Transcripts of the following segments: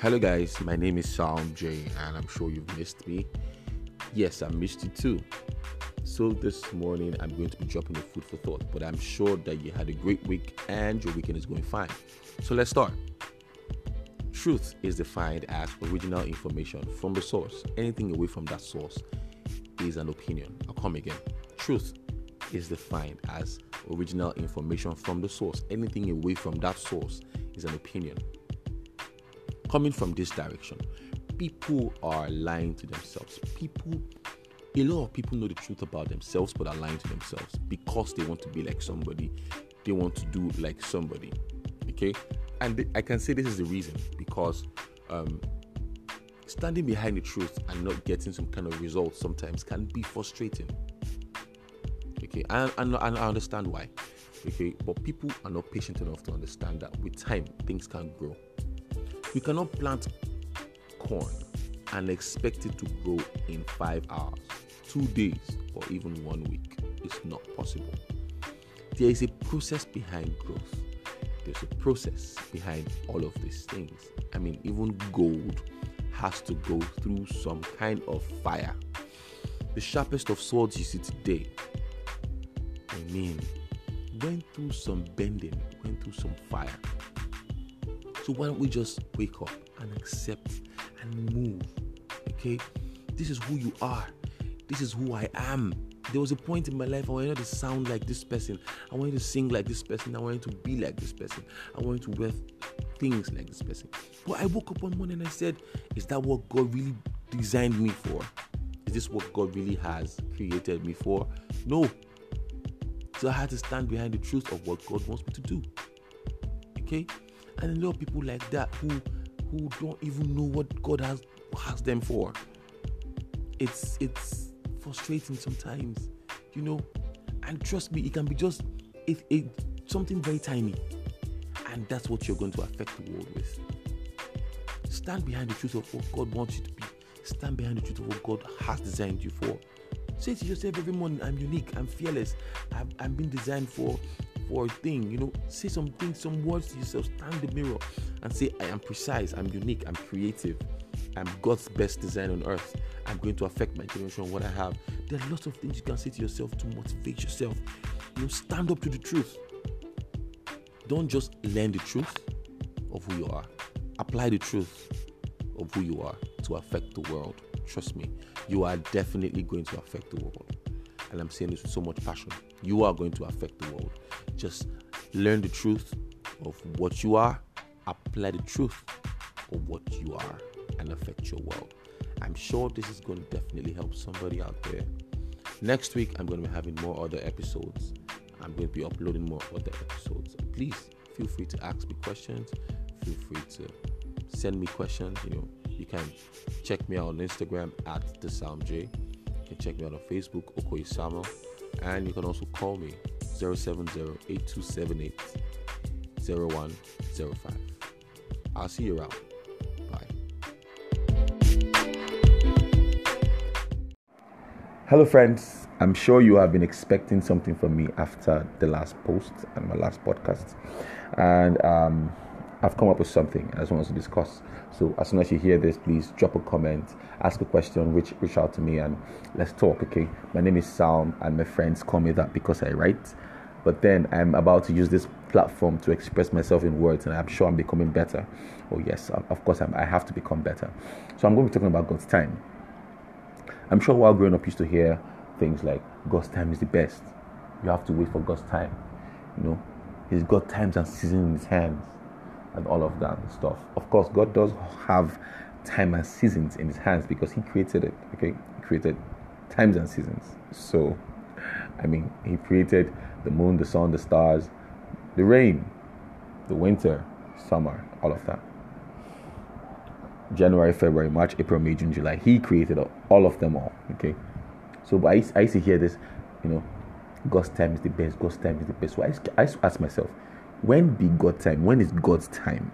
Hello, guys. My name is Psalm J, and I'm sure you've missed me. Yes, I missed you too. So, this morning I'm going to be dropping a food for thought, but I'm sure that you had a great week and your weekend is going fine. So, let's start. Truth is defined as original information from the source. Anything away from that source is an opinion. I'll come again. Truth is defined as original information from the source. Anything away from that source is an opinion coming from this direction. People are lying to themselves. People, a lot of people know the truth about themselves, but are lying to themselves because they want to be like somebody. They want to do like somebody. Okay, and th- I can say this is the reason because um, standing behind the truth and not getting some kind of results sometimes can be frustrating. Okay, and, and, and I understand why. Okay, but people are not patient enough to understand that with time things can grow. You cannot plant corn and expect it to grow in five hours, two days, or even one week. It's not possible. There is a process behind growth. There's a process behind all of these things. I mean, even gold has to go through some kind of fire. The sharpest of swords you see today, I mean, went through some bending, went through some fire so why don't we just wake up and accept and move? Okay? This is who you are. This is who I am. There was a point in my life I wanted to sound like this person. I wanted to sing like this person. I wanted to be like this person. I wanted to wear things like this person. But I woke up one morning and I said, Is that what God really designed me for? Is this what God really has created me for? No. So I had to stand behind the truth of what God wants me to do. Okay? And a lot of people like that who who don't even know what God has has them for. It's it's frustrating sometimes, you know. And trust me, it can be just it, it something very tiny, and that's what you're going to affect the world with. Stand behind the truth of what God wants you to be. Stand behind the truth of what God has designed you for. Say to yourself every morning, I'm unique, I'm fearless, I've, I'm been designed for for a thing, you know, say some things, some words to yourself, stand in the mirror and say, I am precise, I'm unique, I'm creative, I'm God's best design on earth. I'm going to affect my generation, what I have. There are lots of things you can say to yourself to motivate yourself. You know, stand up to the truth. Don't just learn the truth of who you are. Apply the truth of who you are to affect the world. Trust me, you are definitely going to affect the world. And I'm saying this with so much passion. You are going to affect the world. Just learn the truth of what you are, apply the truth of what you are, and affect your world. I'm sure this is going to definitely help somebody out there. Next week, I'm going to be having more other episodes. I'm going to be uploading more other episodes. Please feel free to ask me questions. Feel free to send me questions. You know, you can check me out on Instagram at the Psalm J. Check me out on Facebook, Okoye Samuel, and you can also call me 070-8278-0105. I'll see you around. Bye. Hello, friends. I'm sure you have been expecting something from me after the last post and my last podcast. And um, I've come up with something I just want us to discuss. So as soon as you hear this, please drop a comment, ask a question, reach reach out to me, and let's talk. Okay, my name is Psalm, and my friends call me that because I write. But then I'm about to use this platform to express myself in words, and I'm sure I'm becoming better. Oh yes, of course I'm, I have to become better. So I'm going to be talking about God's time. I'm sure while growing up, used to hear things like God's time is the best. You have to wait for God's time. You know, He's got times and seasons in His hands and all of that stuff. Of course, God does have time and seasons in His hands because He created it. Okay, He created times and seasons. So, I mean, He created the moon, the sun, the stars, the rain, the winter, summer, all of that. January, February, March, April, May, June, July. He created all of them all. Okay. So I used, I used to hear this, you know, God's time is the best. God's time is the best. So I I used to ask myself, when be God time? When is God's time?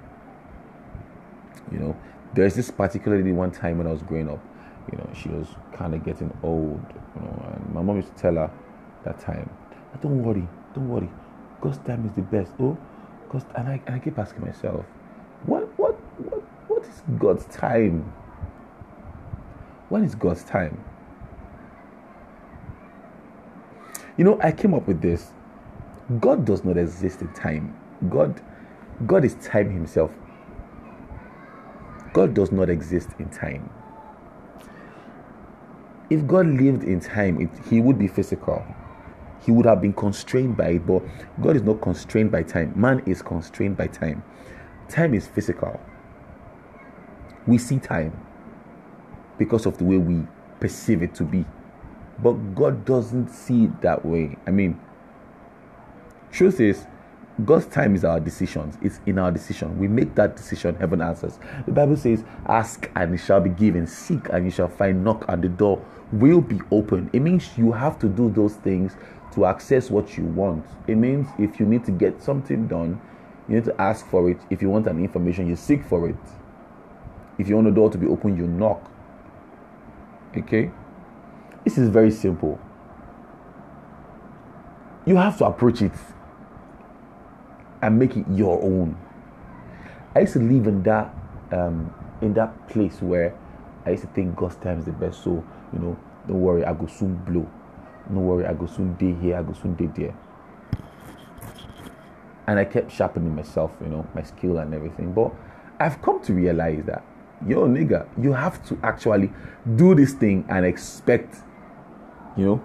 You know, there's this particularly one time when I was growing up, you know, she was kind of getting old, you know, and my mom used to tell her that time, ah, don't worry, don't worry, God's time is the best. Oh, because and I, and I keep asking myself, what, what, what, what is God's time? What is God's time? You know, I came up with this. God does not exist in time. God God is time himself. God does not exist in time. If God lived in time, it, he would be physical. He would have been constrained by it, but God is not constrained by time. Man is constrained by time. Time is physical. We see time because of the way we perceive it to be. But God doesn't see it that way. I mean, truth is, God's time is our decisions. It's in our decision. We make that decision, heaven answers. The Bible says, Ask and it shall be given, seek and you shall find, knock and the door will be open. It means you have to do those things to access what you want. It means if you need to get something done, you need to ask for it. If you want an information, you seek for it. If you want the door to be open, you knock. Okay? This is very simple. You have to approach it and make it your own. I used to live in that um, in that place where I used to think God's time is the best. So you know, don't worry, I go soon blow. No worry, I go soon day here, I go soon day there. And I kept sharpening myself, you know, my skill and everything. But I've come to realize that, yo, nigga, you have to actually do this thing and expect you know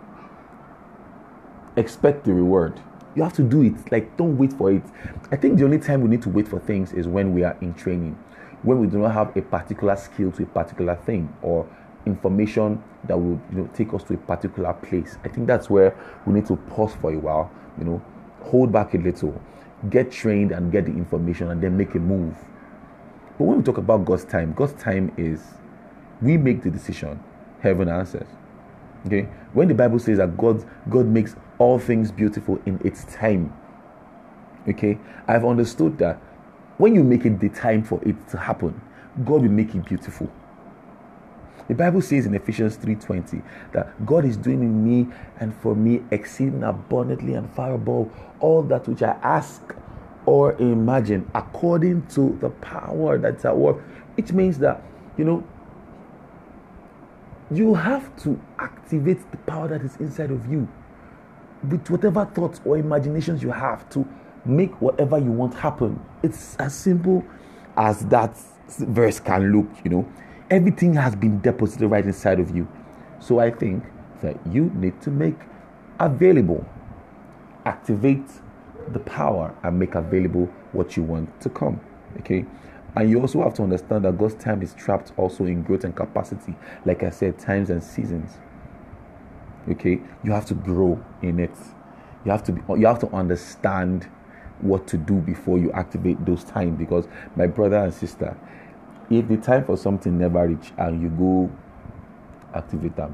expect the reward you have to do it. Like don't wait for it. I think the only time we need to wait for things is when we are in training when we do not have a particular skill to a particular thing or information that will you know take us to a particular place. I think that's where we need to pause for a while you know hold back a little get trained and get the information and then make a move. But when we talk about god's time god's time is we make the decision heaven answers Okay, when the Bible says that God God makes all things beautiful in its time. Okay, I've understood that when you make it the time for it to happen, God will make it beautiful. The Bible says in Ephesians 3:20 that God is doing in me and for me exceeding abundantly and far above all that which I ask or imagine according to the power that's at work. Which means that you know you have to activate the power that is inside of you with whatever thoughts or imaginations you have to make whatever you want happen. It's as simple as that verse can look, you know. Everything has been deposited right inside of you. So I think that you need to make available, activate the power and make available what you want to come. Okay. And you also have to understand that God's time is trapped also in growth and capacity. Like I said, times and seasons. Okay, you have to grow in it. You have to be, you have to understand what to do before you activate those times. Because my brother and sister, if the time for something never reach and you go activate them,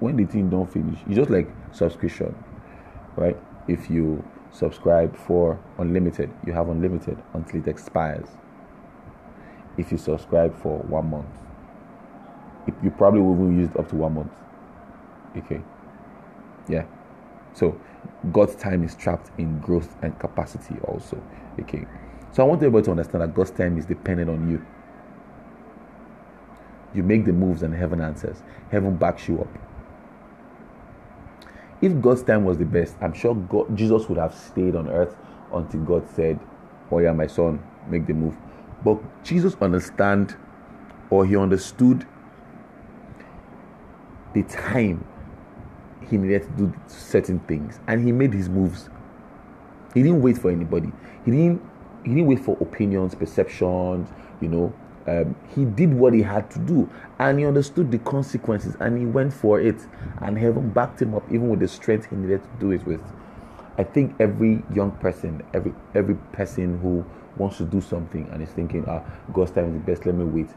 when the thing don't finish, you just like subscription, right? If you subscribe for unlimited you have unlimited until it expires if you subscribe for one month you probably will use it up to one month okay yeah. So god's time is trapped in growth and capacity also okay so i want everybody to understand that god's time is dependent on you. You make the moves and heaven answers. Heaven backs you up. If God's time was the best, I'm sure God, Jesus would have stayed on earth until God said, Oh, yeah, my son, make the move. But Jesus understand or he understood the time he needed to do certain things. And he made his moves. He didn't wait for anybody. He didn't he didn't wait for opinions, perceptions, you know, um, he did what he had to do. And he understood the consequences. And he went for it. And heaven backed him up even with the strength he needed to do it with. I think every young person every every person who wants to do something and is thinking ah god's time is the best. Let me wait.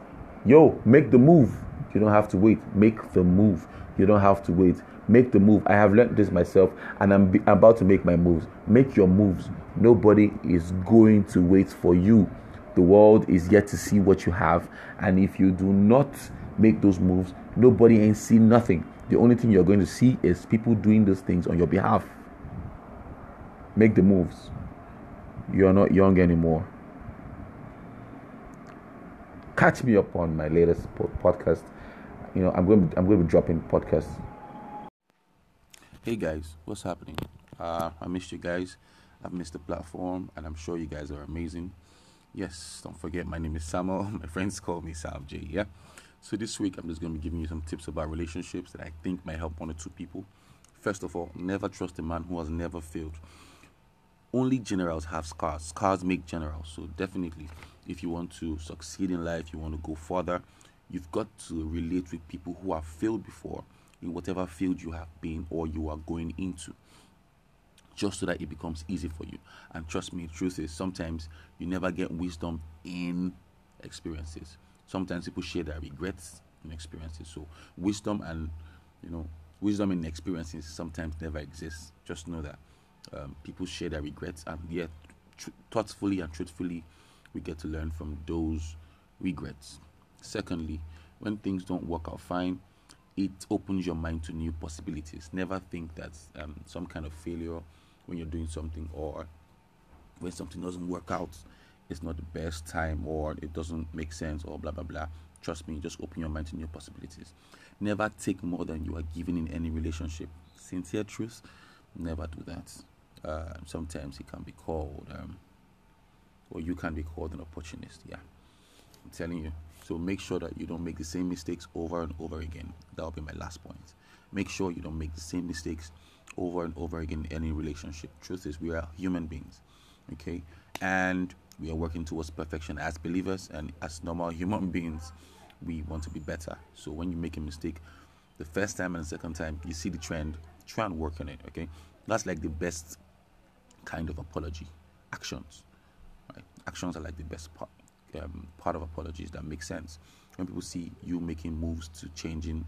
Yo make the move you don't have to wait make the move you don't have to wait make the move i have learned this myself and i'm be- about to make my moves make your moves nobody is going to wait for you the world is yet to see what you have. And if you do not make those moves, nobody ain't see nothing. The only thing you're going to see is people doing those things on your behalf. Make the moves. You're not young anymore. catch me up on my latest podcast. You know, I'm going to, I'm going to be dropping podcasts. Hey guys, what's happening? Uh, I missed you guys. I've missed the platform, and I'm sure you guys are amazing. Yes, don't forget my name is Samuel. My friends call me Sam J. Yeah. So this week I'm just going to be giving you some tips about relationships that I think might help one or two people. First of all, never trust a man who has never failed. Only generals have scars. Scars make generals. So definitely, if you want to succeed in life, you want to go further, you've got to relate with people who have failed before in whatever field you have been or you are going into just so that it becomes easy for you. And trust me, truth is sometimes you never get wisdom in experiences. Sometimes people share their regrets in experiences. So wisdom and you know wisdom in experiences sometimes never exists. Just know that um, people share their regrets, and yet tr- thoughtfully and truthfully, we get to learn from those regrets. Secondly, when things don't work out fine, it opens your mind to new possibilities. Never think that um, some kind of failure when you're doing something or when something doesn't work out it's not the best time or it doesn't make sense or blah blah blah. Trust me just open your mind to new possibilities. Never take more than you are given in any relationship. Sincere truth never do that. Uh, sometimes it can be called um, or you can be called an opportunist yeah i'm telling you so make sure that you don't make the same mistakes over and over again that'll be my last point make sure you don't make the same mistakes over and over again in any relationship. Truth is, we are human beings, okay, and we are working towards perfection as believers and as normal human beings. We want to be better. So when you make a mistake, the first time and the second time, you see the trend, try and work on it. Okay, that's like the best kind of apology. Actions, right? Actions are like the best part. Um, part of apologies that make sense. When people see you making moves to changing,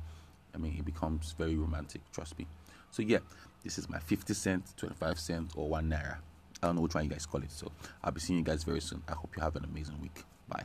I mean, it becomes very romantic. Trust me. So yeah, this is my 50 cent, 25 cent, or one naira. I don't know which one you guys call it. So I'll be seeing you guys very soon. I hope you have an amazing week. Bye.